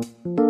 กำ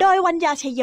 โดยวัญญาชยโย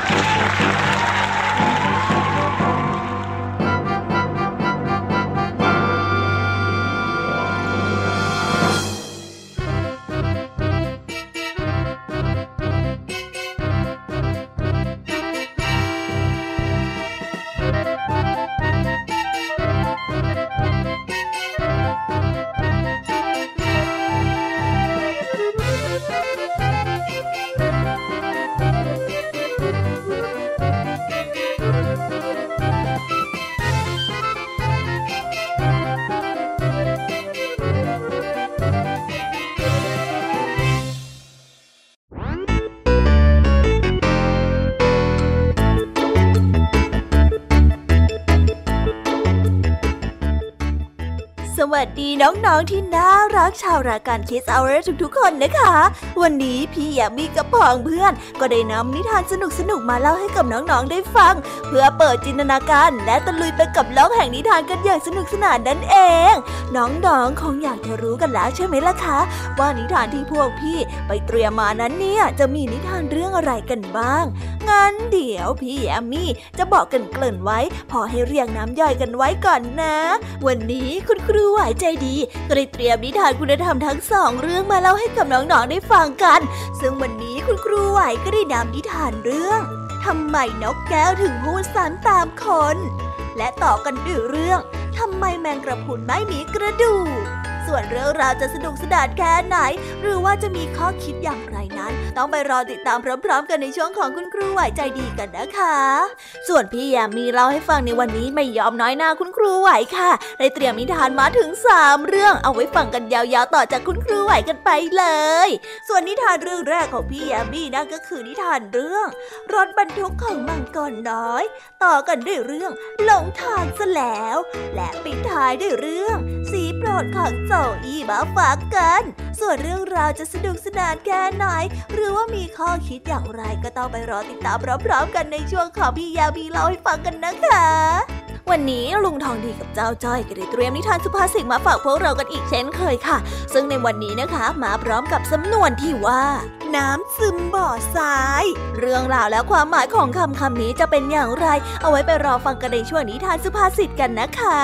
วัสดีน้องๆที่น่ารักชาวรายการคิสเอาเรทุกๆคนนะคะ วันนี้พี่ยามีกับพองเพื่อน ก็ได้นำนิทานสนุกๆมาเล่าให้กับน้องๆได้ฟัง เพื่อเปิดจินตนาการและตะลุยไปกับโลกแห่งนิทานกันอย่างสนุกสนานนั่นเอง น้องๆคงอยากจะรู้กันแล้วใช่ไหมล่ะคะ ว่านิทานที่พวกพี่ไปเตรียมมานั้นเนี่ยจะมีนิทานเรื่องอะไรกันบ้างงั้นเดี๋ยวพี่แอมมี่จะบอกกันเกริ่นไว้ พอให้เรียงน้ำย่อยกันไว้ก่อนนะ วันนี้คุณครูไหวใจดีก็ได้เตรียมนิทานคุณธรรมทั้งสองเรื่องมาเล่าให้กับน้องๆได้ฟังกัน ซึ่งวันนี้คุณครูไหวก็ได้นำนิทานเรื่องทำไมนกแก้วถึงพูดสารตามคน และต่อกันด้วยเรื่องทำไมแมงกระพุนไม่มีกระดูก ส่วนเรื่องราวจะสนุกสนานแค่ไหน หรือว่าจะมีข้อคิดอย่างไรนั้น ต้องไปรอติดตามพร้อมๆ กันในช่วงของคุณครูไหวใจดีกันนะคะ ส่วนพี่ยามีเล่าให้ฟังในวันนี้ไม่ยอมน้อยหน้าคุณครูไหวค่ะได้เตรียมนิทานมาถึง 3 เรื่องเอาไว้ฟังกันยาวๆต่อจากคุณครูไหวกันไปเลย ส่วนนิทานเรื่องแรกของพี่ยามีนั่นก็คือนิทานเรื่องรถบรรทุกของมังกรน้อย ต่อกันด้วยเรื่องหลงทางซะแล้ว และปิดท้ายด้วยเรื่อง สีโปรดของโจอี้มาฝากกัน ส่วนเรื่องราวจะสนุกสนานแค่ไหน หรือว่ามีข้อคิดอย่างไรก็ต้องไปรอติดตามพร้อมๆกันในช่วงของพี่ยามีเล่าให้ฟังกันนะคะ วันนี้ลุงทองดีกับเจ้าจ้อยก็ได้เตรียมนิทานสุภาษิตมาฝากพวกเรากันอีกเช่นเคยค่ะ ซึ่งในวันนี้นะคะ มาพร้อมกับสำนวนที่ว่า น้ำซึมบ่อทราย เรื่องราวและความหมายของคำคำนี้จะเป็นอย่างไร เอาไว้ไปรอฟังกันในช่วงนิทานสุภาษิตกันนะคะ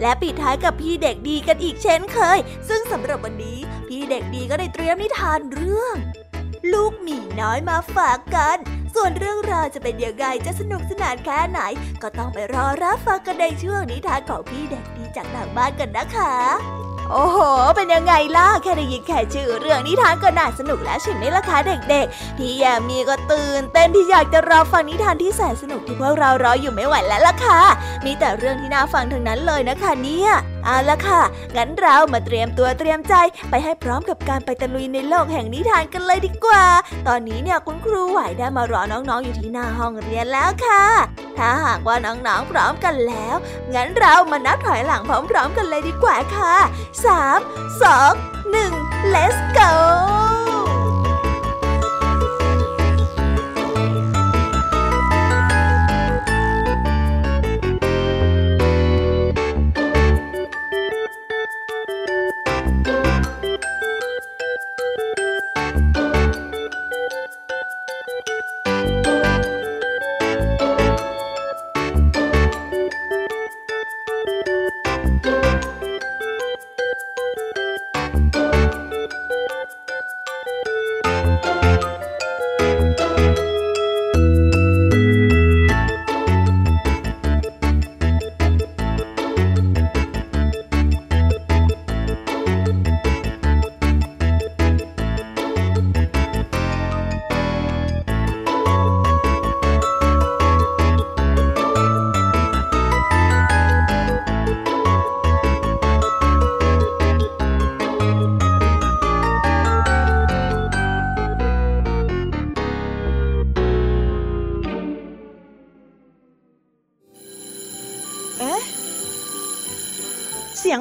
และปิดท้ายกับพี่เด็กดีกันอีกเช่นเคย ซึ่งสำหรับวันนี้ พี่เด็กดีก็ได้เตรียมนิทานเรื่อง ลูกหมีน้อยมาฝากกัน ส่วนเรื่องราวจะเป็นยังไงจะสนุกสนานแค่ไหน ก็ต้องไปรอรับฟังกันในช่วงนิทานของพี่เด็กดีจากทางบ้านกันนะคะ โอ้โห เป็นยังไงล่ะ แค่ได้ยินแค่ชื่อเรื่องนิทานก็น่าสนุกแล้วใช่ไหมล่ะคะเด็กๆ พี่แยมมีก็ตื่นเต้นที่อยากจะรอฟังนิทานที่แสนสนุกที่พวกเรารออยู่ไม่ไหวแล้วล่ะค่ะ มีแต่เรื่องที่น่าฟังทั้งนั้นเลยนะคะเนี่ยเอาละค่ะ งั้นเรามาเตรียมตัวเตรียมใจไปให้พร้อมกับการไปตะลุยในโลกแห่งนิทานกันเลยดีกว่า ตอนนี้เนี่ยคุณครูไหวได้มารอน้องๆอยู่ที่หน้าห้องเรียนแล้วค่ะ ถ้าหากว่าน้องๆพร้อมกันแล้ว งั้นเรามานับถอยหลังพร้อมๆกันเลยดีกว่าค่ะ 3 2 1 let's go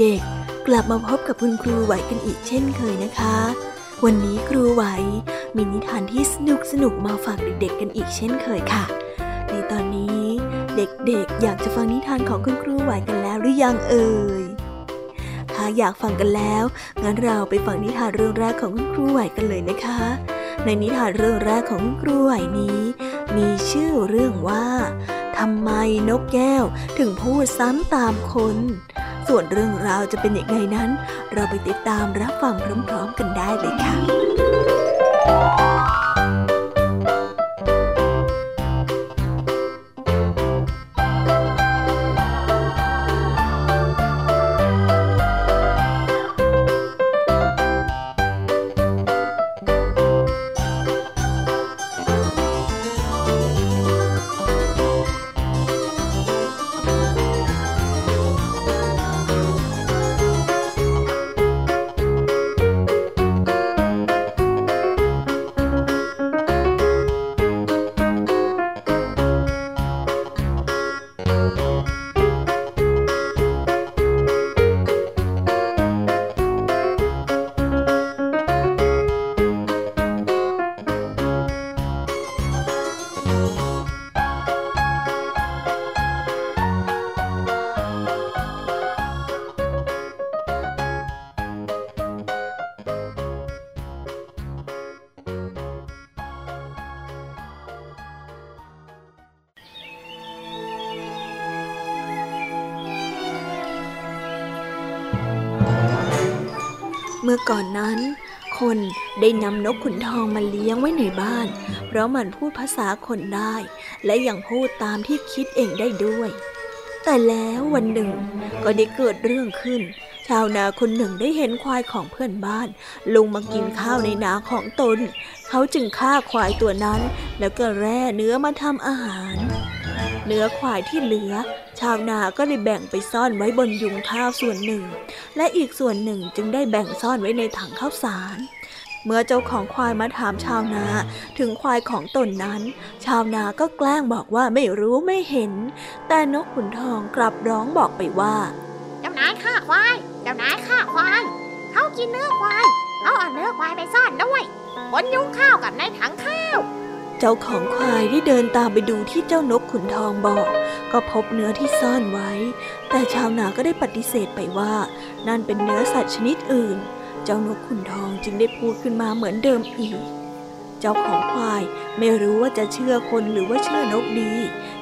เด็กๆ กลับมาพบกับคุณครูไหวกันอีกเช่นเคยนะคะ วันนี้ครูไหวมีนิทานที่สนุกสนุกมาฝากเด็กๆ กันอีกเช่นเคยค่ะ ในตอนนี้เด็กๆ อยากจะฟังนิทานของคุณครูไหวกันแล้วหรือยังเอ่ยถ้าอยากฟังกันแล้ว งั้นเราไปฟังนิทานเรื่องแรกของคุณครูไหวกันเลยนะคะ ในนิทานเรื่องแรกของคุณครูไหวนี้ มีชื่อเรื่องว่าทำไมนกแก้วถึงพูดซ้ำตามคน ส่วนเรื่องราวจะเป็นอย่างไรนั้น เราไปติดตามรับฟังพร้อม ๆ กันได้เลยค่ะ ได้นำนกขุนทองมาเลี้ยงไว้ในบ้าน เพราะมันพูดภาษาคนได้ และยังพูดตามที่คิดเองได้ด้วย แต่แล้ววันหนึ่ง ก็ได้เกิดเรื่องขึ้น ชาวนาคนหนึ่งได้เห็นควายของเพื่อนบ้าน ลงมากินข้าวในนาของตน เขาจึงฆ่าควายตัวนั้น แล้วก็แร่เนื้อมาทำอาหาร เนื้อควายที่เหลือชาวนาก็ได้แบ่งไปซ่อนไว้บนยุงข้าวส่วนหนึ่ง และอีกส่วนหนึ่งจึงได้แบ่งซ่อนไว้ในถังข้าวสาร เมื่อเจ้าของควายมาถามชาวนา ถึงควายของตนนั้น ชาวนาก็แกล้งบอกว่าไม่รู้ไม่เห็น แต่นกขุนทองกลับร้องบอกไปว่า เจ้านายฆ่าควาย เจ้านายฆ่าควาย เขากินเนื้อควายเขาเอาเนื้อควายไปซ่อนด้วยบนยุ้งข้าวกับในถังข้าวเจ้าของควายได้เดินตามไปดูที่เจ้านกขุนทองบอก ก็พบเนื้อที่ซ่อนไว้ แต่ชาวนาก็ได้ปฏิเสธไปว่า นั่นเป็นเนื้อสัตว์ชนิดอื่น เจ้านกขุนทองจึงได้พูดขึ้นมาเหมือนเดิมอีก เจ้าของควายไม่รู้ว่าจะเชื่อคนหรือว่าเชื่อนกดี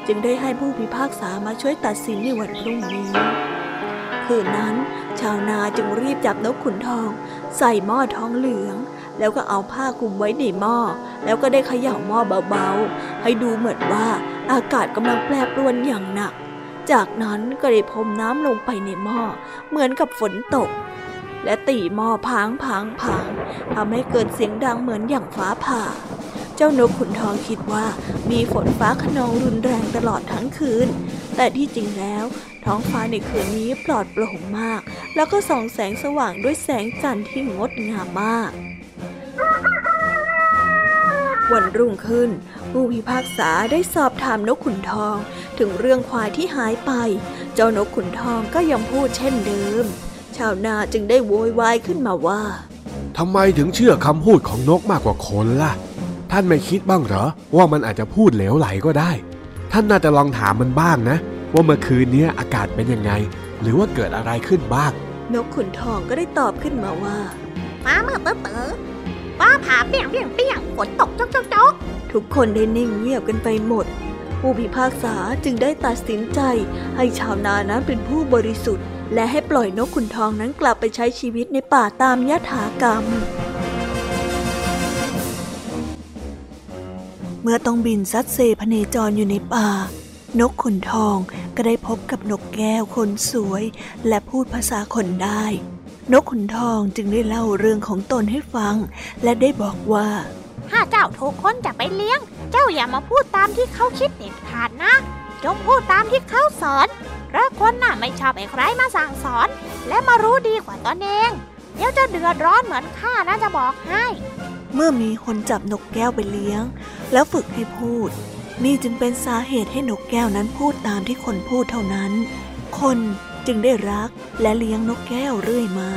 จึงได้ให้ผู้พิพากษามาช่วยตัดสินในวันพรุ่งนี้ คืนนั้น ชาวนาจึงรีบจับนกขุนทอง ใส่หม้อทองเหลือง แล้วก็เอาผ้าคลุมไว้ในหม้อ แล้วก็ได้เขย่าหม้อเบาๆ ให้ดูเหมือนว่าอากาศกำลังแปรปรวนอย่างหนัก จากนั้นก็ได้พรมน้ำลงไปในหม้อเหมือนกับฝนตก และตีหม้อพางพางพางทำให้เกิดเสียงดังเหมือนอย่างฟ้าผ่า เจ้านกขุนทองคิดว่ามีฝนฟ้าขนองรุนแรงตลอดทั้งคืน แต่ที่จริงแล้ว ท้องฟ้าในคืนนี้ปลอดโปร่งมาก แล้วก็ส่องแสงสว่างด้วยแสงจันทร์ที่งดงามมากวันรุ่งขึ้น ผู้พิพากษาได้สอบถามนกขุนทอง ถึงเรื่องควายที่หายไป เจ้านกขุนทองก็ยังพูดเช่นเดิม ชาวนาจึงได้โวยวายขึ้นมาว่าทำไมถึงเชื่อคำพูดของนกมากกว่าคนล่ะ ท่านไม่คิดบ้างเหรอ ว่ามันอาจจะพูดเหลวไหลก็ได้ ท่านน่าจะลองถามมันบ้างนะ ว่าเมื่อคืนนี้อากาศเป็นยังไง หรือว่าเกิดอะไรขึ้นบ้าง นกขุนทองก็ได้ตอบขึ้นมาว่าฟ้ามืดตื้อตื้อฟ้าผ่าเปี้ยงเปี้ยงเปี้ยงฝนตกจกจกจกทุกคนได้นิ่งเงียบกันไปหมด ผู้พิพากษาจึงได้ตัดสินใจให้ชาวนานั้นเป็นผู้บริสุทธิ์ และให้ปล่อยนกขุนทองนั้นกลับไปใช้ชีวิตในป่าตามยถากรรม เมื่อต้องบินซัดเซพเนจรอยู่ในป่า นกขุนทองก็ได้พบกับนกแก้วคนสวย และพูดภาษาคนได้ นกขุนทองจึงได้เล่าเรื่องของตนให้ฟัง และได้บอกว่า ถ้าเจ้าถูกคนจับไปเลี้ยง เจ้าอย่ามาพูดตามที่เขาคิดเด็ดขาดนะ จงพูดตามที่เขาสอนเพราะคนน่ะไม่ชอบไอ้ใครมาสั่งสอน และมารู้ดีกว่าตนเอง เดี๋ยวจะเดือดร้อนเหมือนข้านะจะบอกให้ เมื่อมีคนจับนกแก้วไปเลี้ยง แล้วฝึกให้พูด นี่จึงเป็นสาเหตุให้นกแก้วนั้นพูดตามที่คนพูดเท่านั้น คนจึงได้รักและเลี้ยงนกแก้วเรื่อยมา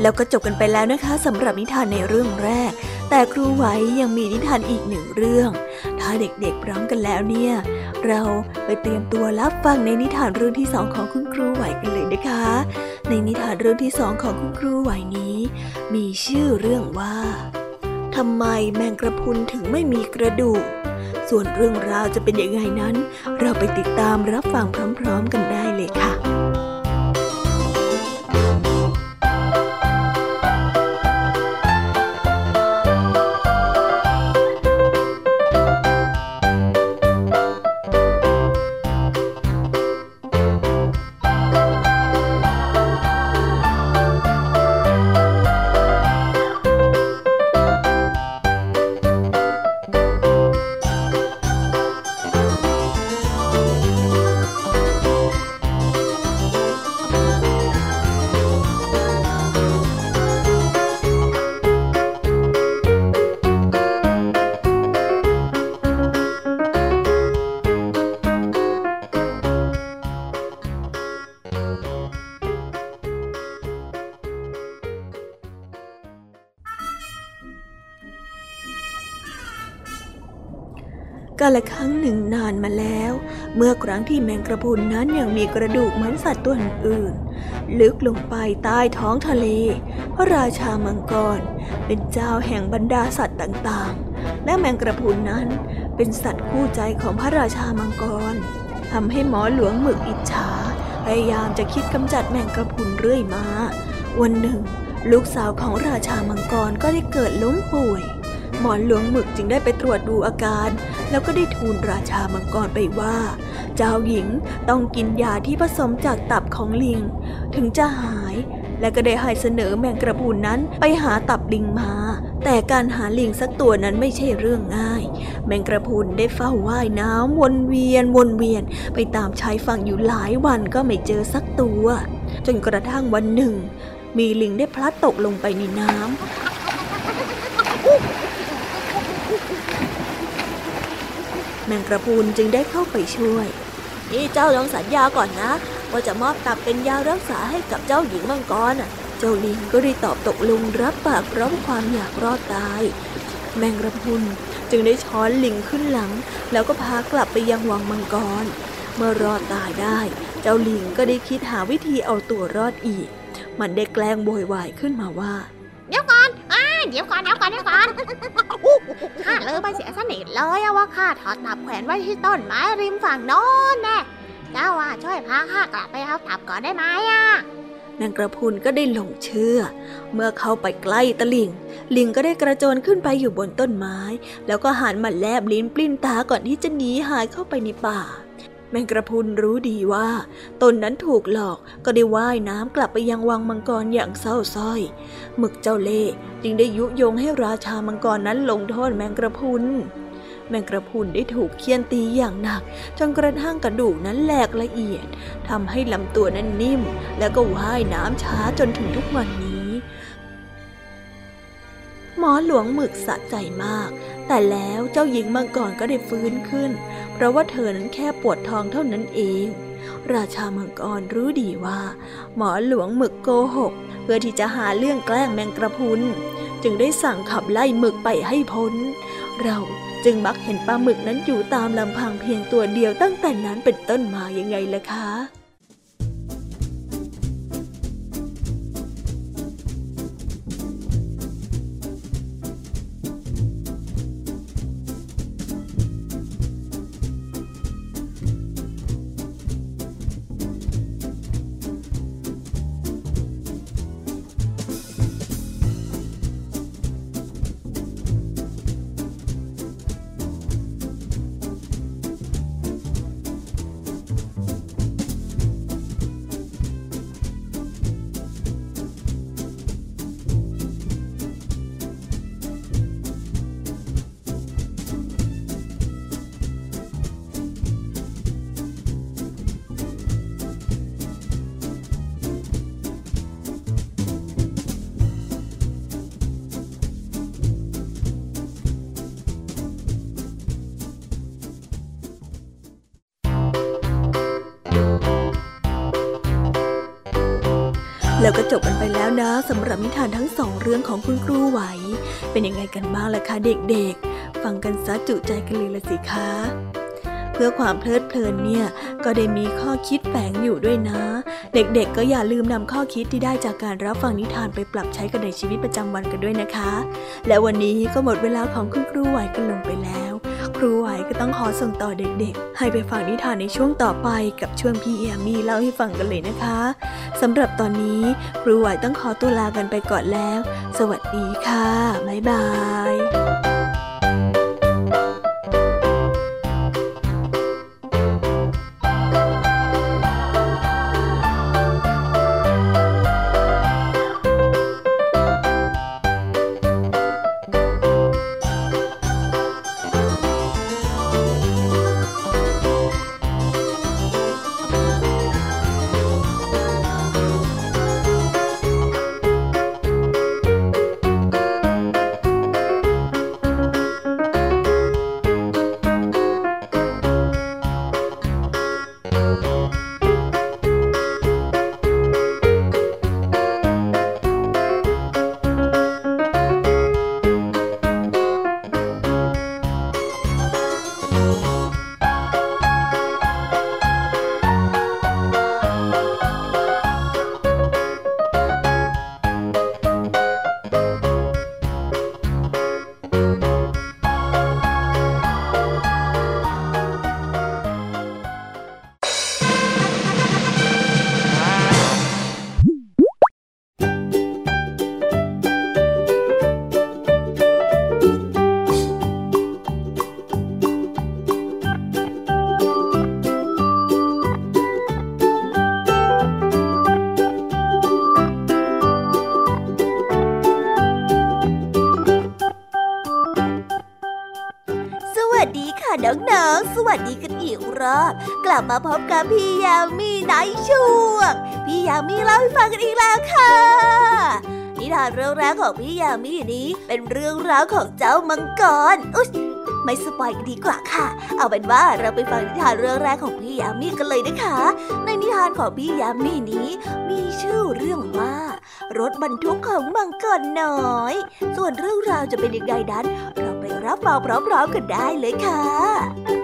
แล้วก็จบกันไปแล้วนะคะสำหรับนิทานในเรื่องแรก แต่ครูไหวยังมีนิทานอีกหนึ่งเรื่อง ถ้าเด็กๆพร้อมกันแล้วเนี่ย เราไปเตรียมตัวรับฟังในนิทานเรื่องที่สองของคุณครูไหวกันเลยนะคะ ในนิทานเรื่องที่สองของคุณครูไหวนี้ มีชื่อเรื่องว่าทำไมแมงกระพุนถึงไม่มีกระดูก ส่วนเรื่องราวจะเป็นยังไงนั้น เราไปติดตามรับฟังพร้อม ๆ กันได้เลยค่ะ ที่แมงกระพุนนั้นยังมีกระดูกเหมือนสัตว์ตัวอื่น ลึกลงไปใต้ท้องทะเล พระราชามังกร เป็นเจ้าแห่งบรรดาสัตว์ต่างๆ และแมงกระพุนนั้นเป็นสัตว์คู่ใจของพระราชามังกรทำให้หมอหลวงหมึกอิจฉาพยายามจะคิดกำจัดแมงกระพุนเรื่อยมา วันหนึ่ง ลูกสาวของราชามังกรก็ได้เกิดล้มป่วย หมอนหลวงหมึกจึงได้ไปตรวจดูอาการ แล้วก็ได้ทูลราชามังกรไปว่า เจ้าหญิงต้องกินยาที่ผสมจากตับของลิง ถึงจะหาย และก็ได้ให้เสนอแมงกระพูนนั้นไปหาตับลิงมา แต่การหาลิงสักตัวนั้นไม่ใช่เรื่องง่าย แมงกระพูนได้เฝ้าว่ายน้ำวนเวียนวนเวียน ไปตามชายฝั่งอยู่หลายวันก็ไม่เจอสักตัว จนกระทั่งวันหนึ่ง มีลิงได้พลัดตกลงไปในน้ำแมงกระพูนจึงได้เข้าไปช่วย นี่เจ้าลองสัญญาก่อนนะ ว่าจะมอบตับเป็นยารักษาให้กับเจ้าหญิงมังกรเจ้าลิงก็ได้ตอบตกลงรับปากพร้อมความอยากรอดตาย แมงกระพุนจึงได้ช้อนลิงขึ้นหลัง แล้วก็พากลับไปยังวังมังกร เมื่อรอดตายได้ เจ้าลิงก็ได้คิดหาวิธีเอาตัวรอดอีก มันได้แกล้งโวยวายขึ้นมาว่า เดี๋ยวก่อน เดี๋ยวก่อนเดี๋ยวก่อนเดี๋ยวก่อนข้าเลยไปเสียสนิทเลยว่าข้าถอดตับแขวนไว้ที่ต้นไม้ริมฝั่งโน้นแน่เจ้าว่าช่วยพาข้ากลับไปเอาตับก่อนได้ไหมอะนางกระพุนก็ได้หลงเชื่อ เมื่อเข้าไปใกล้ตะลิง ลิงก็ได้กระโจนขึ้นไปอยู่บนต้นไม้ แล้วก็หันมาแลบลิ้นปลิ้นตาก่อนที่จะหนีหายเข้าไปในป่า แมงกระพุนรู้ดีว่า ตนนั้นถูกหลอกก็ได้ว่ายน้ำกลับไปยังวังมังกรอย่างเศร้าส้อยหมึกเจ้าเล่จึงได้ยุยงให้ราชามังกรนั้นลงโทษแมงกระพุนแมงกระพุนได้ถูกเคี่ยนตีอย่างหนัก จนกระทั่งกระดูกนั้นแหลกละเอียดทำให้ลำตัวนั้นนิ่ม แล้วก็ว่ายน้ำช้าจนถึงทุกวันนี้ หมอหลวงหมึกสะใจมาก แต่แล้วเจ้าหญิงมังกรก็ได้ฟื้นขึ้น ราะว่าเธอนั้นแค่ปวดท้องเท่านั้นเอง ราชามังกรรู้ดีว่า หมอหลวงหมึกโกหก เพื่อที่จะหาเรื่องแกล้งแมงกระพุน จึงได้สั่งขับไล่หมึกไปให้พ้น เราจึงมักเห็นปลาหมึกนั้นอยู่ตามลำพังเพียงตัวเดียวตั้งแต่นั้นเป็นต้นมายังไงล่ะคะ นะสำหรับนิทานทั้งสองเรื่องของคุณครูไหว เป็นยังไงกันบ้างล่ะคะเด็กๆ ฟังกันซะจุใจกันเลยละสิคะเพื่อความเพลิดเพลินเนี่ยก็ได้มีข้อคิดแฝงอยู่ด้วยนะ เด็กๆ ก็อย่าลืมนำข้อคิดที่ได้จากการรับฟังนิทานไปปรับใช้กันในชีวิตประจำวันกันด้วยนะคะ และวันนี้ก็หมดเวลาของคุณครูไหวกันลงไปแล้ว ครูไหวก็ต้องขอส่งต่อเด็กๆ ให้ไปฟังนิทานในช่วงต่อไปกับช่วงพี่เอมี่เล่าให้ฟังกันเลยนะคะสำหรับตอนนี้ครูไหวต้องขอตัวลากันไปก่อนแล้ว สวัสดีค่ะ บ๊ายบาย กันอีกรอบกลับมาพบกับพี่ยามีในช่วง พี่ยามีเล่าให้ฟังกันอีกแล้วค่ะ นิทานเรื่องแรกของพี่ยามีนี้เป็นเรื่องราวของเจ้ามังกร อุ๊ยไม่สปอยกันดีกว่าค่ะ เอาเป็นว่าเราไปฟังนิทานเรื่องแรกของพี่ยามีกันเลยนะคะ ในนิทานของพี่ยามีนี้ มีชื่อเรื่องว่ารถบรรทุกของมังกรน้อย ส่วนเรื่องราวจะเป็นยังไงนั้น เราไปรับฟังพร้อมๆกันได้เลยค่ะ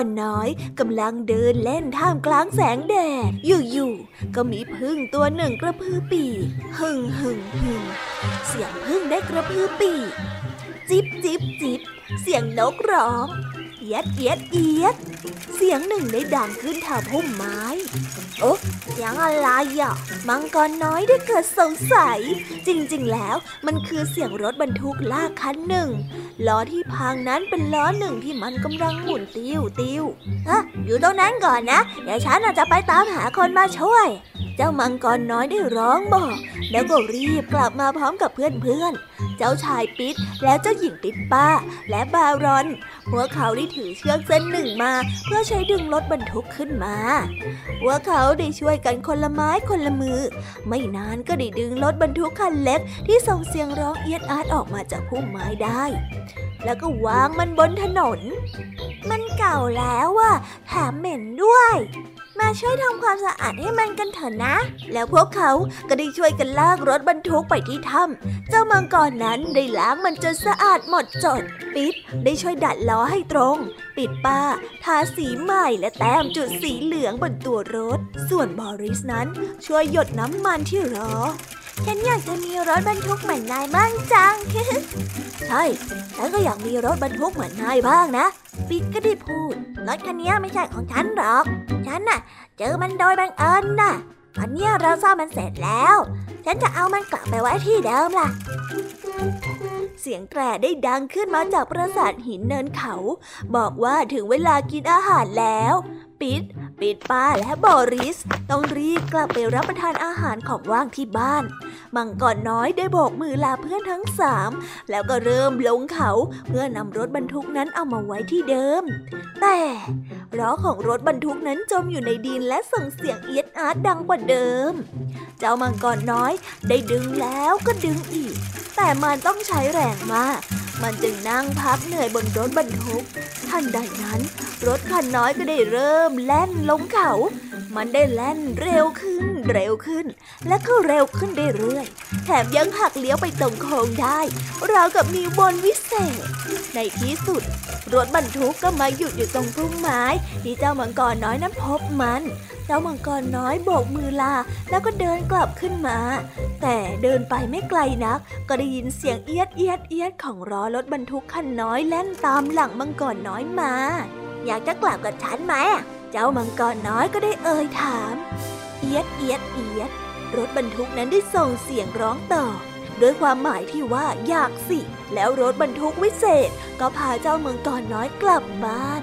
อนน้อยกำลังเดินเล่นท่ามกลางแสงแดด อยู่ๆ ก็มีพึ่งตัวหนึ่งกระพือปีกหึ่งหึ่งหึ่งเสียงพึ่งได้กระพือปีก จิบจิบจิบเสียงนกร้องเอียดเอียดเอียดเสียงหนึ่งได้ดังขึ้นแถวพุ่มไม้โอ๊ะเสียงอะไรอะ มังกรน้อยได้เกิดสงสัย จริงๆ แล้วมันคือเสียงรถบรรทุกลากคันหนึ่ง ล้อที่พังนั้นเป็นล้อหนึ่งที่มันกำลังหมุนติ้วติ้วอะอยู่ตรงนั้นก่อนนะ เดี๋ยวฉันอาจจะไปตามหาคนมาช่วย เจ้ามังกรน้อยได้ร้องบอก แล้วก็รีบกลับมาพร้อมกับเพื่อนๆ เจ้าชายปิดและเจ้าหญิงปิดป้า และบารอน พวกเขาได้ถือเชือกเส้นหนึ่งมาเพื่อใช้ดึงรถบรรทุกขึ้นมาพวกเขาได้ช่วยกันคนละไม้คนละมือ ไม่นานก็ได้ดึงรถบรรทุกคันเล็ก ที่ส่งเสียงร้องเอียดอาร์ตออกมาจากพุ่มไม้ได้ แล้วก็วางมันบนถนน มันเก่าแล้วอะแถมเหม็นด้วย มาช่วยทำความสะอาดให้มันกันเถอะนะ แล้วพวกเขาก็ได้ช่วยกันลากรถบรรทุกไปที่ถ้ำเจ้ามังกรนั้นได้ล้างมันจนสะอาดหมดจด ปิ๊บได้ช่วยดัดล้อให้ตรง ปิดป้า ทาสีใหม่และแต้มจุดสีเหลืองบนตัวรถ ส่วนบอริสนั้นช่วยหยดน้ำมันที่ล้อ ฉันอยากจะมีรถบรรทุกเหมือนนายบ้างจัง ใช่ ฉันก็อยากมีรถบรรทุกเหมือนนายบ้างนะ ปิดก็ได้พูด รถคันนี้ไม่ใช่ของฉันหรอก ฉันน่ะ เจอมันโดยบังเอิญน่ะตอนนี้เราซ่อมมันเสร็จแล้ว ฉันจะเอามันกลับไปไว้ที่เดิมล่ะ เสียงแตรได้ดังขึ้นมาจากปราสาทหินเนินเขา บอกว่าถึงเวลากินอาหารแล้ว ปิด ปิดป้าและบอริส ต้องรีบกลับไปรับประทานอาหารของว่างที่บ้าน มังกรน้อยได้โบกมือลาเพื่อนทั้งสามแล้วก็เริ่มลงเขาเพื่อนำรถบรรทุกนั้นเอามาไว้ที่เดิม แต่ล้อของรถบรรทุกนั้นจมอยู่ในดินและส่งเสียงเอียดอาร์ตดังกว่าเดิม เจ้ามังกรน้อยได้ดึงแล้วก็ดึงอีก แต่มันต้องใช้แรงมาก มันจึงนั่งพักเหนื่อยบนรถบรรทุก ทันใดนั้น รถคันน้อยก็ได้เริ่มแล่นลงเขา มันได้แล่นเร็วขึ้นเร็วขึ้น และก็เร็วขึ้นเรื่อยๆ แถมยังหักเลี้ยวไปตรงโค้งได้ ราวกับมีบนวิเศษ ในที่สุด รถบรรทุกก็มาหยุดอยู่ตรงพุ่มไม้ที่เจ้ามังกรน้อยนั้นพบมัน เจ้ามังกรน้อยโบกมือลาแล้วก็เดินกลับขึ้นมา แต่เดินไปไม่ไกลนัก ก็ได้ยินเสียงเอียดเอียดเอียดของล้อรถบรรทุกคันน้อยแล่นตามหลังมังกรน้อยมา อยากจะกลับกับฉันไหม เจ้ามังกรน้อยก็ได้เอ่ยถาม เอียดเอียดเอียด รถบรรทุกนั้นได้ส่งเสียงร้องตอบด้วยความหมายที่ว่าอยากสิ แล้วรถบรรทุกวิเศษ ก็พาเจ้าเมืองกรน้อยกลับบ้าน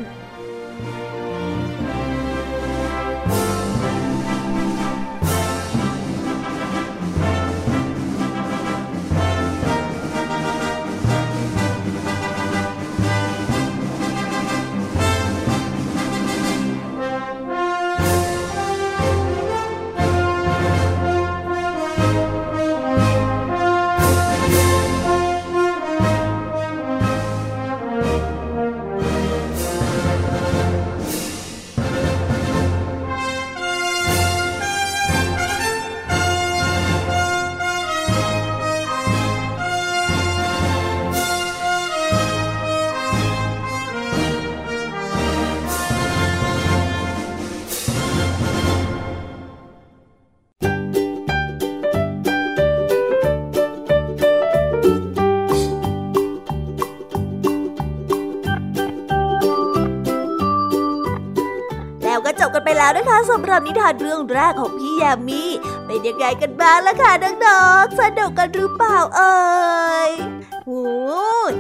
ำหรับนิทานเรื่องแรกของพี่ยามีเป็นยังไงกันบ้างล่ะคะน้องๆสนุกกันหรือเปล่าเอ่ยโอ้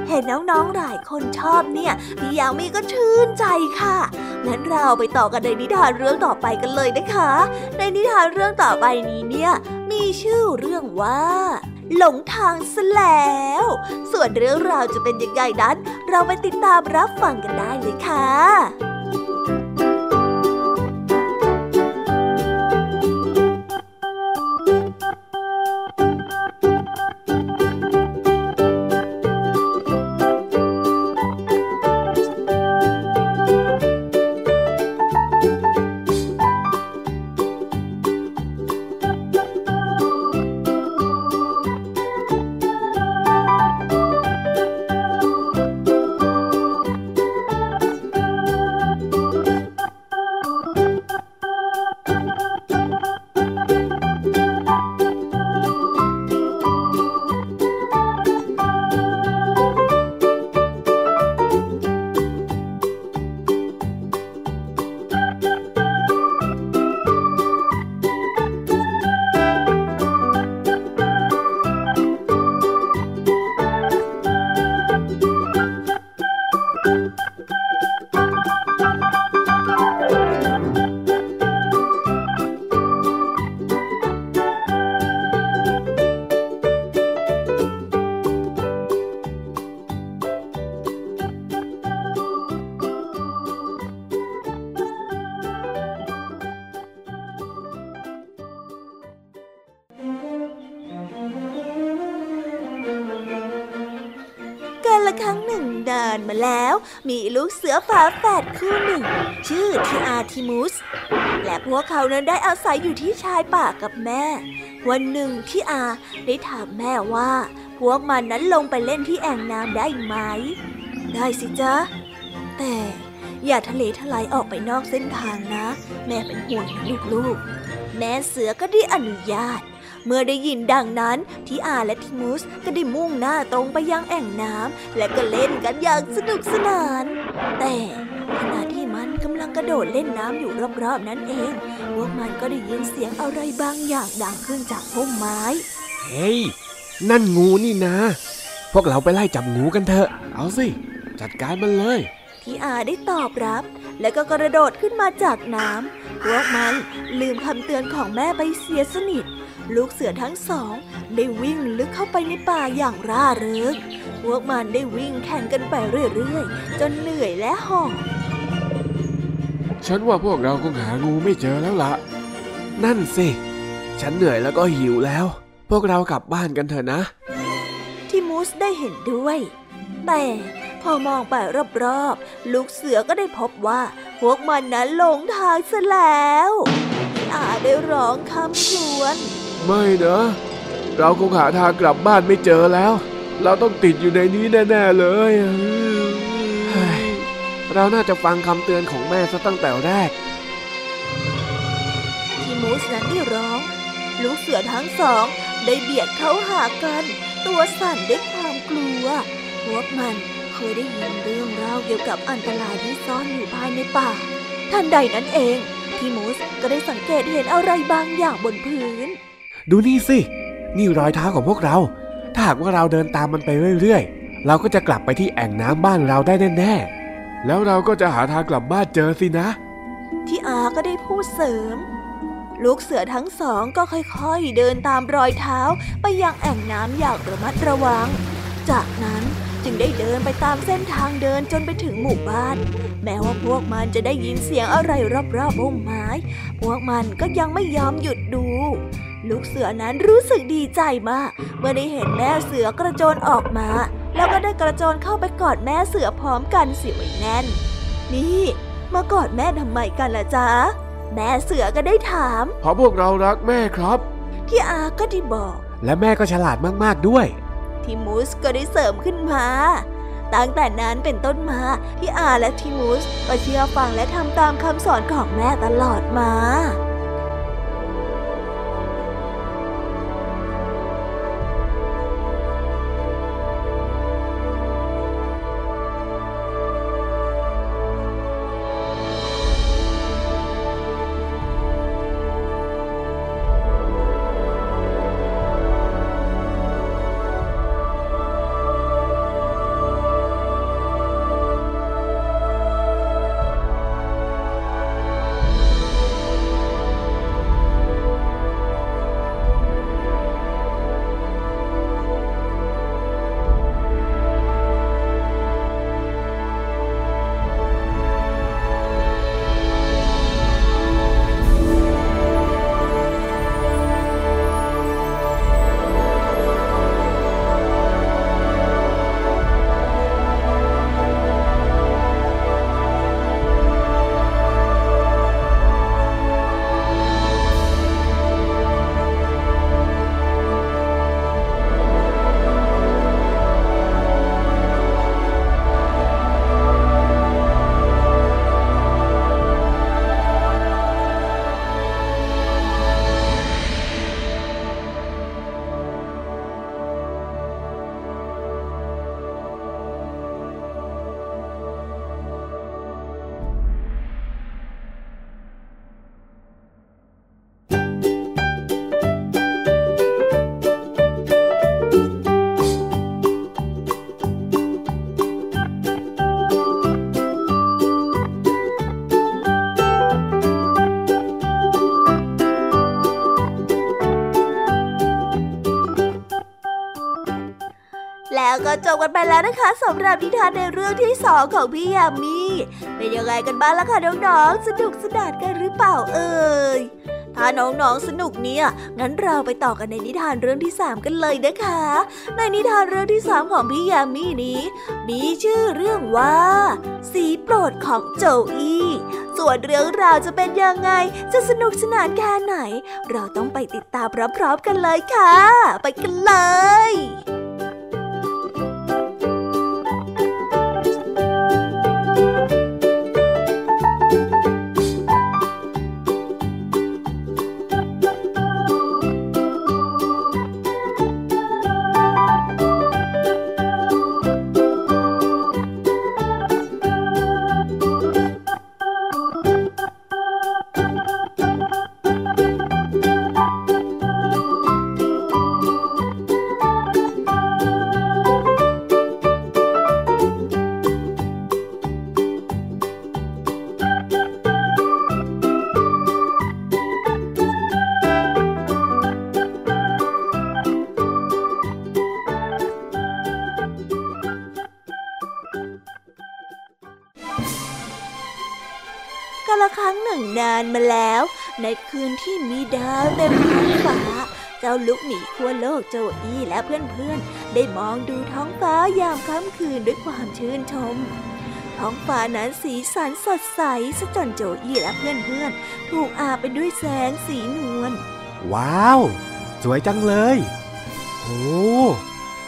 เห็นน้องๆหลายคนชอบเนี่ย พี่ยามีก็ชื่นใจค่ะงั้นเราไปต่อกันในนิทานเรื่องต่อไปกันเลยนะคะ ในนิทานเรื่องต่อไปนี้เนี่ย มีชื่อเรื่องว่าหลงทางซะแล้ว ส่วนเรื่องราวจะเป็นยังไงนั้น เราไปติดตามรับฟังกันได้เลยค่ะาแฝดคู่หนึ่ง ชื่อทีอาทิมุส และพวกเขานั้นได้อาศัยอยู่ที่ชายป่ากับแม่ วันหนึ่งที่อาได้ถามแม่ว่า พวกมันนั้นลงไปเล่นที่แอ่งน้ำได้ไหม ได้สิจ๊ะ แต่อย่าทะเลทลายออกไปนอกเส้นทางนะ แม่เป็นห่วงลูกๆ แม่เสือก็ได้อนุญาต เมื่อได้ยินดังนั้นทิอาและทิมุสก็ได้มุ่งหน้าตรงไปยังแอ่งน้ำและก็เล่นกันอย่างสนุกสนาน แต่ขณะที่มันกำลังกระโดดเล่นน้ำอยู่รอบๆนั้นเอง พวกมันก็ได้ยินเสียงอะไรบางอย่างดังขึ้นจากพุ่มไม้ เฮ้ย นั่นงูนี่นะ พวกเราไปไล่จับงูกันเถอะ เอาสิ จัดการมันเลยที่อาได้ตอบรับ แล้วก็กระโดดขึ้นมาจากน้ำพวกมันลืมคำเตือนของแม่ไปเสียสนิท ลูกเสือทั้งสอง ได้วิ่งลึกเข้าไปในป่าอย่างร่าเริง พวกมันได้วิ่งแข่งกันไปเรื่อยๆ จนเหนื่อยและหอบฉันว่าพวกเราคงหางูไม่เจอแล้วละนั่นสิ ฉันเหนื่อยแล้วก็หิวแล้ว พวกเรากลับบ้านกันเถอะนะ ที่มูสได้เห็นด้วย แต่พอมองไปรอบๆ ลูกเสือก็ได้พบว่า พวกมันนั้นหลงทางซะแล้วพี่อาได้ร้องคำครวญ ไม่นะ เราคงหาทางกลับบ้านไม่เจอแล้ว เราต้องติดอยู่ในนี้แน่ๆเลยเราน่าจะฟังคำเตือนของแม่ซะตั้งแต่แรกที่มูสนั้นได้ร้อง ลูกเสือทั้งสองได้เบียดเข้าหากัน ตัวสั่นด้วยความกลัวพวกมันเคยได้ยินเรื่องราวเกี่ยวกับอันตรายที่ซ่อนอยู่ภายในป่า ทันใดนั้นเอง ที่มูสก็ได้สังเกตเห็นอะไรบางอย่างบนพื้น ดูนี่สิ นี่รอยเท้าของพวกเรา ถ้าหากว่าเราเดินตามมันไปเรื่อยๆ เราก็จะกลับไปที่แอ่งน้ำบ้านเราได้แน่ๆ แล้วเราก็จะหาทางกลับบ้านเจอสินะ ที่อาก็ได้พูดเสริม ลูกเสือทั้งสองก็ค่อยๆ เดินตามรอยเท้าไปยังแอ่งน้ำอย่างระมัดระวัง จากนั้นจึงได้เดินไปตามเส้นทางเดินจนไปถึงหมู่บ้าน แม้ว่าพวกมันจะได้ยินเสียงอะไรรอบๆพุ่มไม้ พวกมันก็ยังไม่ยอมหยุดดู ลูกเสือนั้นรู้สึกดีใจมาก เมื่อได้เห็นแม่เสือกระโจนออกมา แล้วก็ได้กระโจนเข้าไปกอดแม่เสือพร้อมกันเสียไว้แน่น นี่ มากอดแม่ทำไมกันล่ะจ๊ะ แม่เสือก็ได้ถามเพราะพวกเรารักแม่ครับพี่อาก็ได้บอก และแม่ก็ฉลาดมากๆด้วย ทิมูสก็ได้เสริมขึ้นมาตั้งแต่นั้นเป็นต้นมาพี่อาและทิมูสก็เชื่อฟังและทำตามคำสอนของแม่ตลอดมา จบกันไปแล้วนะคะสำหรับนิทานในเรื่องที่สองของพี่ยามีเป็นยังไงกันบ้างล่ะคะน้องๆสนุกสนานกันหรือเปล่าเอ่ยถ้าน้องๆ สนุกเนี่ย งั้นเราไปต่อกันในนิทานเรื่องที่สามกันเลยนะคะ ในนิทานเรื่องที่สามของพี่ยามีนี้ มีชื่อเรื่องว่า สีโปรดของโจอี้ส่วนเรื่องราวจะเป็นยังไง จะสนุกสนานแค่ไหน เราต้องไปติดตามพร้อมๆกันเลยค่ะ ไปกันเลย นึ่งนานมาแล้ว ในคืนที่มีดาวเต็มท้องฟ้า เจ้าลุกหนีขั้วโลกโจอี้และเพื่อนๆ ได้มองดูท้องฟ้ายามค่ำคืนด้วยความชื่นชม ท้องฟ้านั้นสีสันสดใสซะจนโจอี้และเพื่อนๆ ถูกอาบไปด้วยแสงสีนวล ว้าว สวยจังเลย โอ้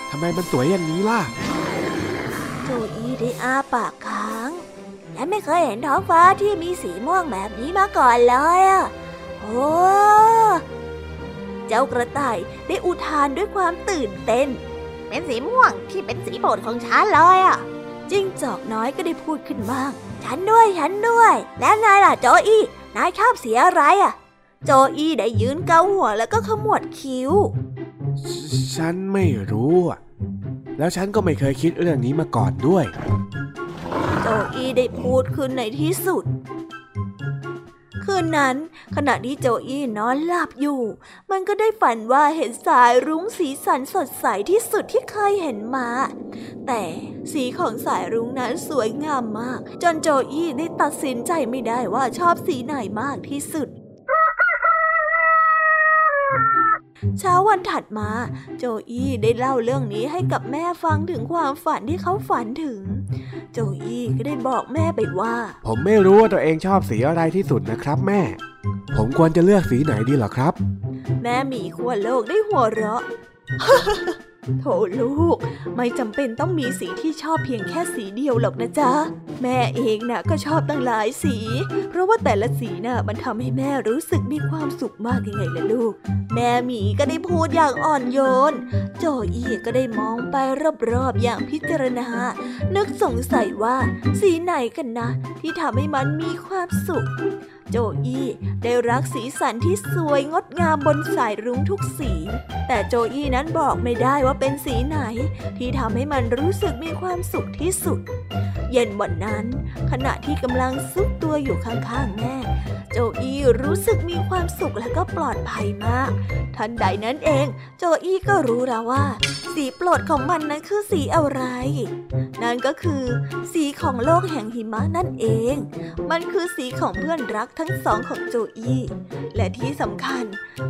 ทำไมมันสวยอย่างนี้ล่ะ โจอี้ได้อ้าปากค้าง และไม่เคยเห็นท้องฟ้าที่มีสีม่วงแบบนี้มาก่อนเลยอะโอ้เจ้ากระต่ายได้อุทานด้วยความตื่นเต้น เป็นสีม่วงที่เป็นสีโปรดของฉันเลยอะจิ้งจอกน้อยก็ได้พูดขึ้นบ้าง ฉันด้วยฉันด้วย แล้วนายล่ะโจอี้นายชอบสีอะไรอะ โจอี้ได้ยืนเกาหัวแล้วก็ขมวดคิ้ว ฉันไม่รู้อะแล้วฉันก็ไม่เคยคิดเรื่องนี้มาก่อนด้วยโจ อี้ได้พูดขึ้นในที่สุด คืนนั้น ขณะที่โจอี้นอนหลับอยู่ มันก็ได้ฝันว่าเห็นสายรุ้งสีสันสดใสที่สุดที่เคยเห็นมา แต่สีของสายรุ้งนั้นสวยงามมาก จนโจอี้ได้ตัดสินใจไม่ได้ว่าชอบสีไหนมากที่สุด เช้าวันถัดมา โจอี้ได้เล่าเรื่องนี้ให้กับแม่ฟังถึงความฝันที่เขาฝันถึง โจอี้ก็ได้บอกแม่ไปว่า ผมไม่รู้ว่าตัวเองชอบสีอะไรที่สุดนะครับแม่ ผมควรจะเลือกสีไหนดีเหรอครับ แม่หมีขั้วโลกได้หัวเราะ โถลูก ไม่จำเป็นต้องมีสีที่ชอบเพียงแค่สีเดียวหรอกนะจ๊ะ แม่เองน่ะก็ชอบตั้งหลายสี เพราะว่าแต่ละสีน่ะมันทำให้แม่รู้สึกมีความสุขมากยังไงล่ะลูก แม่หมีก็ได้พูดอย่างอ่อนโยน โจอี้ก็ได้มองไปรอบๆอย่างพิจารณา นึกสงสัยว่า สีไหนกันนะ ที่ทำให้มันมีความสุข โจอี้ได้รักสีสันที่สวยงดงามบนสายรุ้งทุกสี แต่โจอี้นั้นบอกไม่ได้ว่าเป็นสีไหน ที่ทำให้มันรู้สึกมีความสุขที่สุด เย็นวันนั้น ขณะที่กำลังซุกตัวอยู่ข้างๆแม่ โจอี้รู้สึกมีความสุขและก็ปลอดภัยมาก ทันใดนั้นเอง โจอี้ก็รู้แล้วว่า สีโปรดของมันนั้นคือสีอะไร นั่นก็คือ สีของโลกแห่งหิมะนั่นเอง มันคือสีของเพื่อนรักทั้งสองของโจอี้ และที่สำคัญ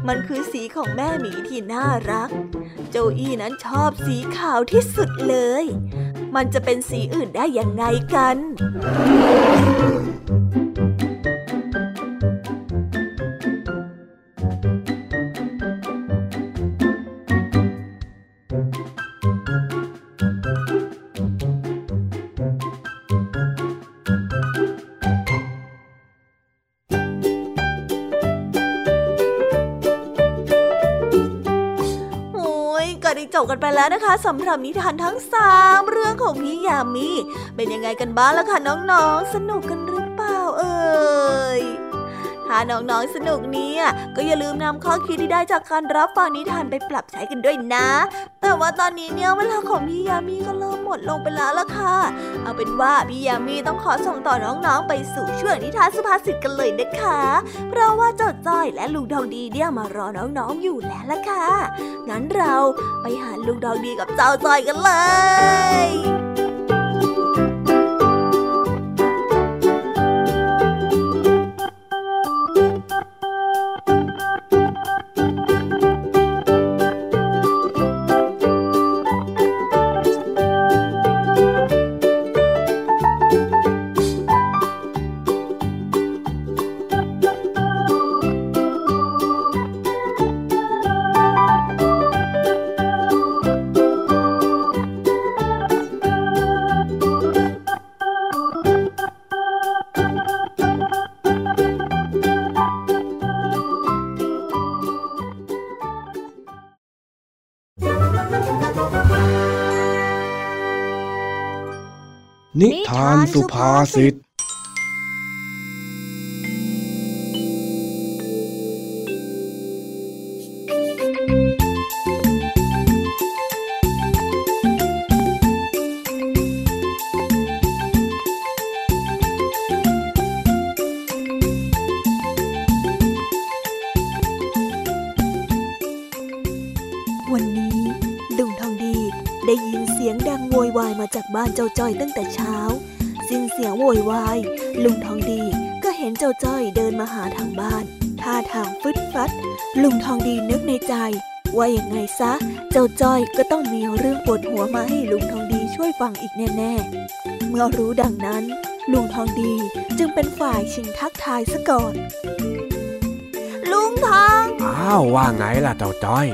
มันคือสีของแม่หมีที่น่ารัก โจอี้นั้นชอบสีขาวที่สุดเลย มันจะเป็นสีอื่นได้อย่างไงกัน กันไปแล้วนะคะสำหรับนิทานทั้งสามเรื่องของพี่ยามีเป็นยังไงกันบ้างล่ะคะน้องๆ สนุกกันหรือเปล่าเอ่ย ถ้าน้องๆสนุกเนี่ย ก็อย่าลืมนำข้อคิดที่ได้จากการรับฟังนิทานไปปรับใช้กันด้วยนะ แต่ว่าตอนนี้เนี่ยเวลาของพี่ยามีก็เริ่มหมดลงไปแล้วล่ะค่ะ เอาเป็นว่าพี่ยามีต้องขอส่งต่อน้องๆไปสู่ช่วงนิทานสุภาษิตกันเลยนะคะ เพราะว่าเจ้าจ้อยและลุงทองดีเนี่ยมารอน้องๆอยู่แล้วล่ะค่ะ งั้นเราไปหาลุงทองดีกับเจ้าจ้อยกันเลย ภาษิตวันนี้ลุงทองดีได้ยินเสียงดังโวยวายมาจากบ้านเจ้าจ้อยตั้งแต่เช้า สิ้นเสียงโวยวาย ลุงทองดีก็เห็นเจ้าจ้อยเดินมาหาทางบ้านท่าทางฟึดฟัด ลุงทองดีนึกในใจ ว่าอย่างไงซะ เจ้าจ้อยก็ต้องมีเรื่องปวดหัวมาให้ลุงทองดีช่วยฟังอีกแน่ๆ เมื่อรู้ดังนั้น ลุงทองดีจึงเป็นฝ่ายชิงทักทายซะก่อน ลุงทอง อ้าวว่าไงล่ะเจ้าจ้อย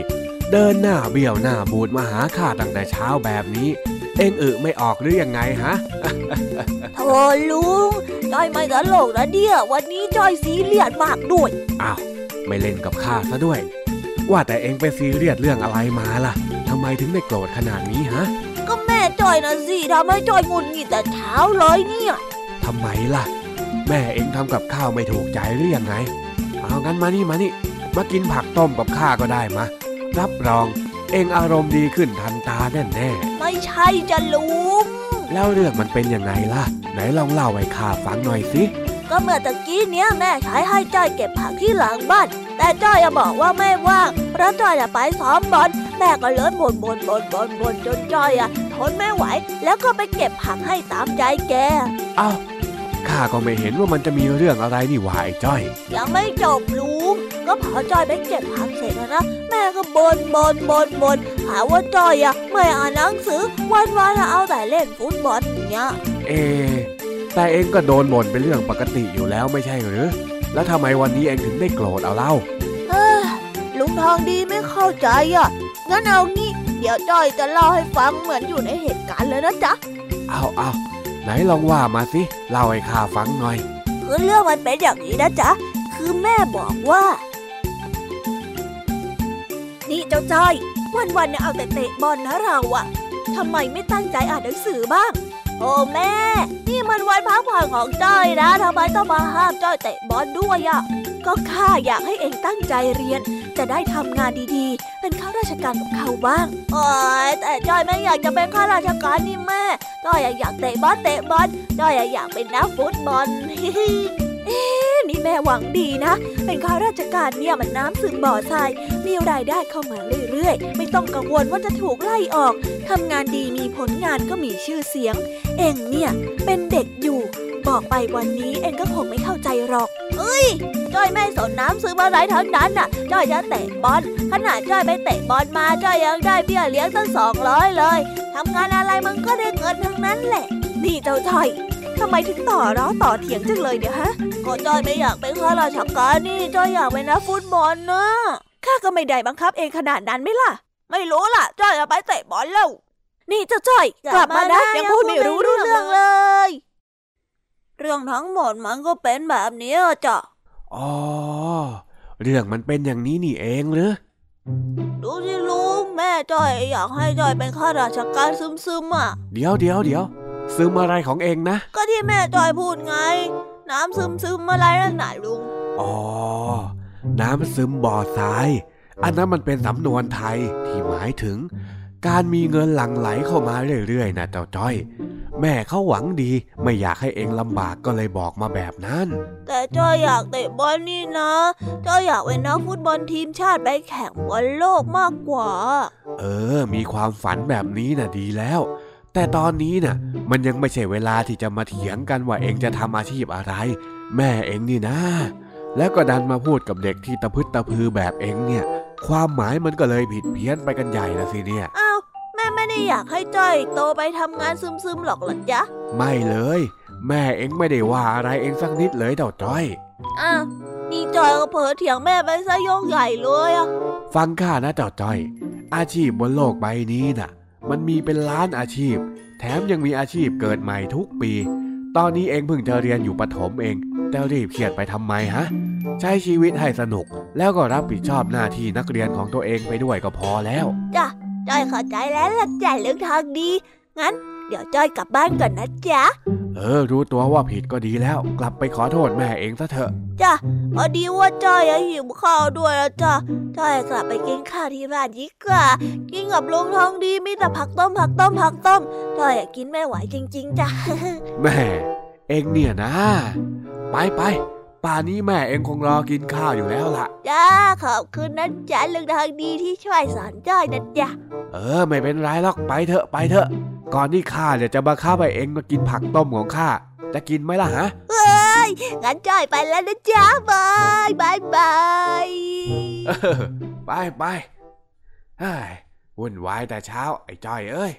เดินหน้าเบี้ยวหน้าบูดมาหาข้าตั้งแต่เช้าแบบนี้ เอ็งอึไม่ออกหรือยังไงฮะโธ่ลุงจ้อยไม่ตลกนะเดียวันนี้จ้อยซีเรียสมากด้วย อ้าว ไม่เล่นกับข้าซะด้วย ว่าแต่เอ็งไปซีเรียสเรื่องอะไรมาล่ะทำไมถึงได้โกรธขนาดนี้ฮะ ก็แม่จ้อยนะสิทำให้จ้อยหงุดหงิดแต่เช้าเลยเนี่ยทำไมล่ะ แม่เอ็งทำกับข้าวไม่ถูกใจหรือยังไง เอางั้นมานี่มานี่ มากินผักต้มกับข้าก็ได้มา รับรองเองอารมณ์ดีขึ้นทันตาแน่แน่ ไม่ใช่จะลุงๆแล้วเรื่องมันเป็นยังไงล่ะ ไหนลองเล่าให้ข้าฟังหน่อยสิ ก็เมื่อตะกี้เนี้ยแม่ใช้ให้จ้อยเก็บผักที่หลังบ้าน แต่จ้อยอะบอกว่าไม่ว่างเพราะจ้อยอะไปซ้อมบอลแม่ก็เลยบ่นบ่นบ่นบ่นบ่นจนจ้อยอะทนไม่ไหว แล้วก็ไปเก็บผักให้ตามใจแก เอ้า ข้าก็ไม่เห็นว่ามันจะมีเรื่องอะไรนี่หว่าไอ้จ้อย ยังไม่จบลุงก็พอจ้อยไปเก็บผักเสร็จแล้วนะแม่ก็บ่นบ่นบ่นบ่นหาว่าจ้อยอะไม่อ่านหนังสือวันวันๆอะเอาแต่เล่นฟุตบอลอย่างเงี้ยเอะแต่เองก็โดนบ่นเป็นเรื่องปกติอยู่แล้วไม่ใช่หรือ แล้วทำไมวันนี้เองถึงได้โกรธเอาเล่าเฮ้ยลุงทองดีไม่เข้าใจอะงั้นเอางี้ เดี๋ยวจ้อยจะเล่าให้ฟังเหมือนอยู่ในเหตุการณ์เลยนะจ๊ะเอาเอา ไหนลองว่ามาสิเล่าให้ข้าฟังหน่อยคือเรื่องมันเป็นอย่างนี้นะจ๊ะ คือแม่บอกว่า นี่เจ้าจ้อยวันๆเนี่ยเอาแต่เตะบอลนะเราอะทำไมไม่ตั้งใจอ่านหนังสือบ้าง โอ้แม่ นี่มันวันพักผ่อนของจ้อยนะทำไมต้องมาห้ามจ้อยเตะบอลด้วยอะก็ข้าอยากให้เองตั้งใจเรียน จะได้ทำงานดีๆ เป็นข้าราชการกับเขาบ้างโอ้ยแต่จ้อยไม่อยากจะเป็นข้าราชการนี่แม่จ้อยอยากเตะบอลเตะบอลจ้อยอยากเป็นนักฟุตบอล เอ๊นี่แม่หวังดีนะ เป็นข้าราชการเนี่ยมันน้ำซึมบ่อทราย มีรายได้เข้ามาเรื่อยๆ ไม่ต้องกังวลว่าจะถูกไล่ออก ทำงานดีมีผลงานก็มีชื่อเสียง เองเนี่ยเป็นเด็กอยู่ บอกไปวันนี้เองก็คงไม่เข้าใจหรอก เอ้ยจ้อยไม่สนน้ำซึมอะไรทั้งนั้นน่ะ จ้อยจะเตะบอล ขนาดจ้อยไปเตะบอลมา จ้อยยังได้เบี้ยเลี้ยงตั้งสองร้อยเลย ทำงานอะไรมันก็ได้เงินทั้งนั้นแหละ นี่เจ้าจ้อย ทำไมถึงต่อร้อต่อเถียงจังเลยเนี่ยฮะก็จอยไม่อยากเป็นข้าราชการนี่จอยอยากเป็นนักฟุตบอลนะข้าก็ไม่ได้บังคับเองขนาดนั้นไหมล่ะ ไม่รู้ล่ะจอยจะไปเตะบอลแล้วนี่เจ้าจ้อยกลับมานะยังพูดไม่รู้เรื่องเลย เรื่องทั้งหมดมันก็เป็นแบบนี้อะจ้ะอ๋อเรื่องมันเป็นอย่างนี้นี่เองหรือดูสิลุงแม่จอยอยากให้จอยเป็นข้าราชการซึมๆอะ เดี๋ยวเดี๋ยวเดี๋ยว ซึมอะไรของเองนะ ก็ที่แม่จอยพูดไง น้ำซึมๆอะไรนั่นน่ะลุง อ๋อ น้ำซึมบ่อทราย อันนั้นมันเป็นสำนวนไทยที่หมายถึง การมีเงินหลั่งไหลเข้ามาเรื่อยๆนะเจ้าจ้อย แม่เขาหวังดีไม่อยากให้เองลำบากก็เลยบอกมาแบบนั้น แต่จ้อยอยากเตะบอลนี่นะจ้อยอยากเป็นนักฟุตบอลทีมชาติไปแข่งบอลโลกมากกว่า เออ มีความฝันแบบนี้น่ะดีแล้ว แต่ตอนนี้น่ะมันยังไม่ใช่เวลาที่จะมาเถียงกันว่าเองจะทำอาชีพอะไร แม่เองนี่นะ แล้วก็ดันมาพูดกับเด็กที่ตะพึดตะพือแบบเองเนี่ย ความหมายมันก็เลยผิดเพี้ยนไปกันใหญ่ละสิเนี่ยอ้าวแม่ไม่ได้อยากให้จ้อยโตไปทำงานซึมๆหรอกเหรอจ๊ะไม่เลย แม่เองไม่ได้ว่าอะไรเองสักนิดเลยเต่าจ้อยอ้าวนี่จอยก็เผลอเถียงแม่ไปซะโยกใหญ่เลยอะฟังข้านะเจ้าจ้อย อาชีพบนโลกใบนี้น่ะ มันมีเป็นล้านอาชีพ แถมยังมีอาชีพเกิดใหม่ทุกปี ตอนนี้เองเพิ่งจะเรียนอยู่ประถมเอง แต่รีบเครียดไปทำไมฮะ ใช้ชีวิตให้สนุก แล้วก็รับผิดชอบหน้าที่นักเรียนของตัวเองไปด้วยก็พอแล้ว จ้ะจ้อยเข้าใจแล้วล่ะจ้ะเรื่องทางดี งั้น เดี๋ยวจ้อยกลับบ้านก่อนนะจ๊ะ เออ รู้ตัวว่าผิดก็ดีแล้ว กลับไปขอโทษแม่เองซะเถอะ จ้ะพอดีว่าจ้อยอะหิวข้าวด้วยแล้วจ้ะ จ้อยกลับไปกินข้าวที่บ้านดีกว่า กินกับลุงทองดีมีแต่ผักต้มผักต้มผักต้ม จ้อยอะกินไม่ไหวจริง ๆจ้ะ แม่ เองเนี่ยนะ ไปไป ป่านนี้แม่เองคงรอกินข้าวอยู่แล้วล่ะ จ้าขอบคุณนะจ๊ะลุงทองดีที่ช่วยสอนจ้อยนะจ๊ะ เออ ไม่เป็นไรหรอกไปเถอะไปเถอะ ก่อนที่ข้าเนี่ยจะมาข้าไปเองมากินผักต้มของข้า จะกินไหมล่ะฮะ เฮ้ย งั้นจ้อยไปแล้วนะจ๊ะบายบายบายเออไปไปเฮ้ยวุ่นวายแต่เช้าไอ้จ้อยเอ้ย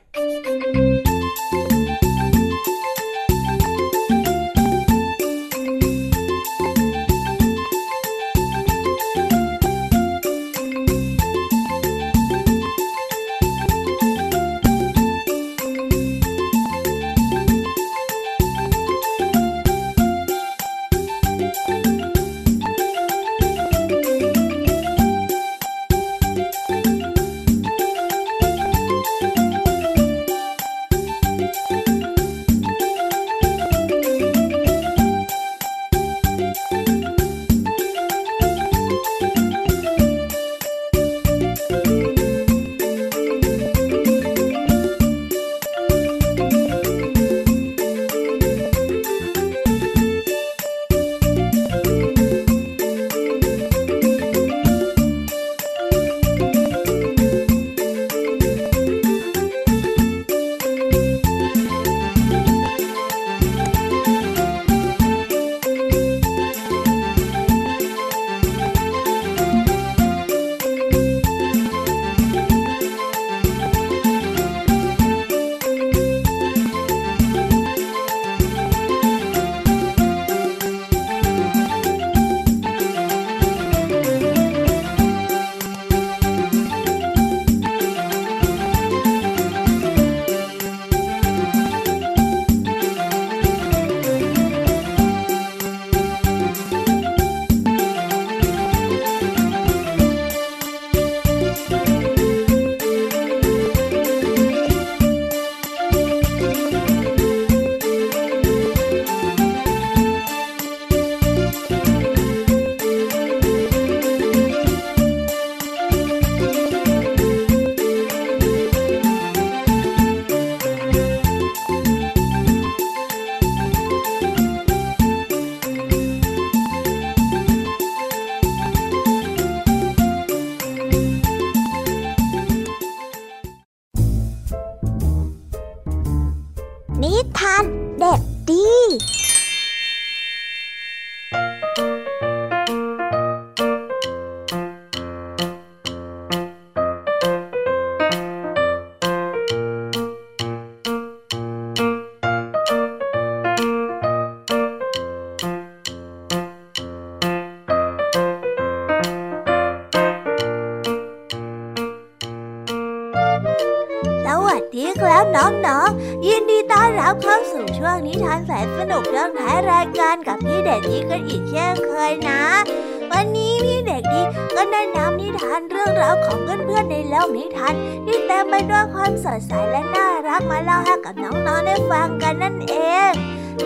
ดใสและน่ารักมาเล่าให้กับน้องๆได้ฟังกันนั่นเอง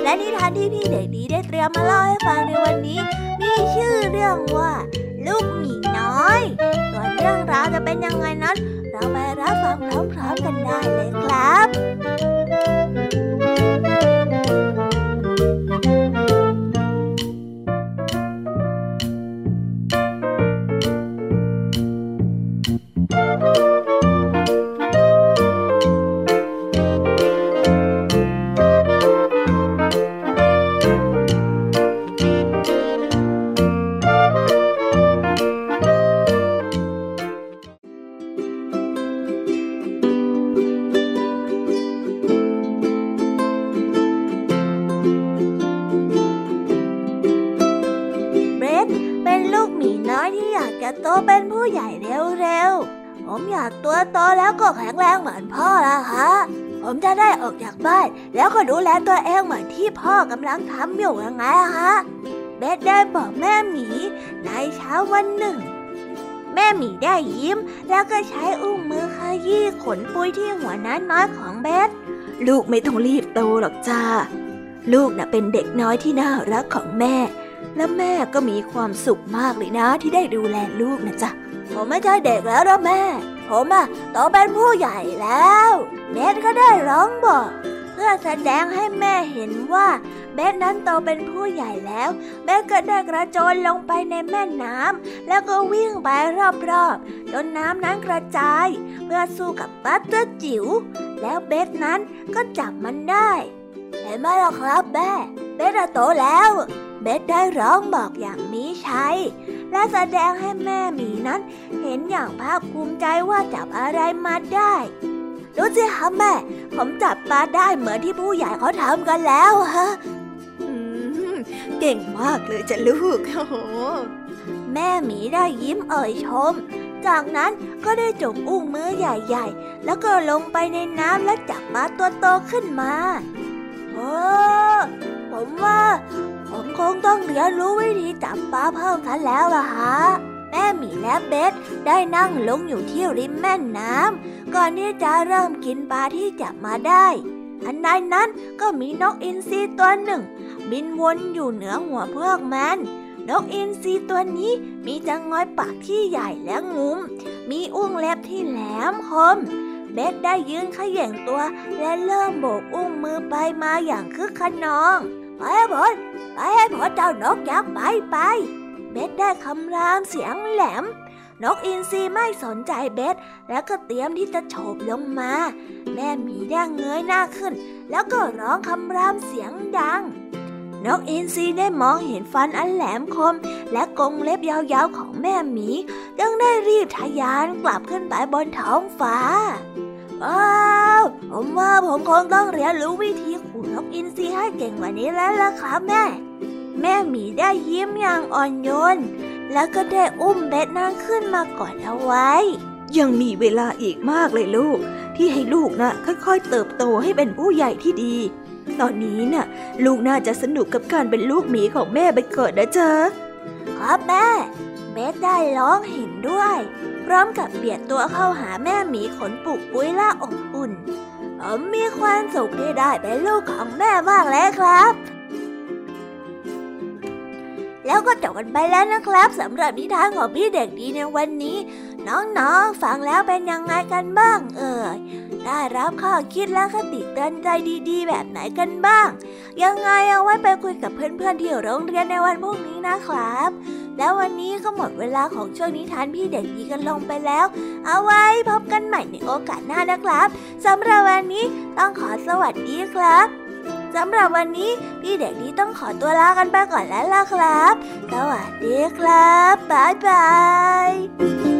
และนิทานที่พี่เด็กดีได้เตรียมมาเล่าให้ฟังในวันนี้ มีชื่อเรื่องว่า ลูกหมีน้อยส่วนเรื่องราวจะเป็นยังไงนั้น เราไปรับฟังพร้อมๆกันได้เลยครับ กำลังทำอยู่ยังไงฮะเบสได้บอกแม่หมีในเช้าวันหนึ่ง แม่หมีได้ยิ้ม แล้วก็ใช้อุ้งมือขยี้ขนปุยที่หัวน้อยน้อยของเบสลูกไม่ต้องรีบโตหรอกจ้า ลูกน่ะเป็นเด็กน้อยที่น่ารักของแม่ และแม่ก็มีความสุขมากเลยนะที่ได้ดูแลลูกนะจ๊ะผมไม่ใช่เด็กแล้วนะแม่ ผมอะโตเป็นผู้ใหญ่แล้วเบสก็ได้ร้องบอก พื่อแสดงให้แม่เห็นว่าเบสนั้นโตเป็นผู้ใหญ่แล้ว เบสก็ได้กระโจนลงไปในแม่น้ำแล้วก็วิ่งไปรอบๆจนน้ำนั้นกระจาย เพื่อสู้กับปัตเตอร์จิ๋วแล้วเบสนั้นก็จับมันได้ เห็นไหมล่ะครับแม่เบสโตแล้วเบสได้ร้องบอกอย่างมีชัยและแสดงให้แม่หมีนั้น เห็นอย่างภาคภูมิใจว่าจับอะไรมาได้ ดูสิคะแม่ ผมจับปลาได้เหมือนที่ผู้ใหญ่เขาทำกันแล้วฮะเก่งมากเลยจ้ะลูกโอ้โหแม่หมีได้ยิ้มเอ่ยชม จากนั้นก็ได้จกอุ้งมือใหญ่ๆ แล้วก็ลงไปในน้ำและจับปลาตัวโตขึ้นมาโอ้ผมว่า ผมคงต้องเรียนรู้วิธีจับปลาเพิ่มกันแล้วล่ะฮะ แม่หมีและเบสได้นั่งลงอยู่ที่ริมแม่น้ำก่อนที่จะเริ่มกินปลาที่จับมาได้อันใดนั้นก็มีนกอินทรีตัวหนึ่ง บินวนอยู่เหนือหัวพวกมันนกอินทรีตัวนี้มีจังงอยปากที่ใหญ่และงุ้ม มีอุ้งเล็บที่แหลมคมเบสได้ยืนขย่งตัว และเริ่มโบกอุ้งมือไปมาอย่างคึกขนอง ไปให้พ้นไปให้พ้นเจ้านกยักษ์ไปไป เบสได้คำรามเสียงแหลม นกอินทรีไม่สนใจเบสแล้วก็เตรียมที่จะโฉบลงมา แม่หมีได้เงยหน้าขึ้น แล้วก็ร้องคำรามเสียงดัง นกอินทรีได้มองเห็นฟันอันแหลมคม และกรงเล็บยาวๆของแม่หมีจึงได้รีบทะยานกลับขึ้นไปบนท้องฟ้าว้าวผมว่าผมคงต้องเรียนรู้วิธีขู่นกอินทรีให้เก่งกว่านี้แล้วล่ะครับแม่ แม่หมีได้ยิ้มอย่างอ่อนโยน แล้วก็ได้อุ้มเบ็ดนั่งขึ้นมากอดเอาไว้ ยังมีเวลาอีกมากเลยลูก ที่ให้ลูกนะ่ะค่อยๆเติบโตให้เป็นผู้ใหญ่ที่ดี ตอนนี้นะ่ะ ลูกน่าจะสนุกกับการเป็นลูกหมีของแม่ไปเกิดนะจ๊ะครับแม่ เบสได้ร้องเห็นด้วย พร้อมกับเบียดตัวเข้าหาแม่หมีขนปุกปุ้ยล่าอบอุ่นผมมีความสุขที่ได้เป็นลูกของแม่มากเลยครับ แล้วก็จบกันไปแล้วนะครับสำหรับนิทานของพี่เด็กดีในวันนี้ น้องๆฟังแล้วเป็นยังไงกันบ้างเอ่ยได้รับข้อคิดและคติเตือนใจดีๆ แบบไหนกันบ้าง ยังไงเอาไว้ไปคุยกับเพื่อนๆที่โรงเรียนในวันพรุ่งนี้นะครับ แล้ววันนี้ก็หมดเวลาของช่วงนิทานพี่เด็กดีกันลงไปแล้ว เอาไว้พบกันใหม่ในโอกาสหน้านะครับสำหรับวันนี้ต้องขอสวัสดีครับ สำหรับวันนี้พี่เด็กดีต้องขอตัวลากันไปก่อนแล้วล่ะครับ สวัสดีครับ บ๊ายบาย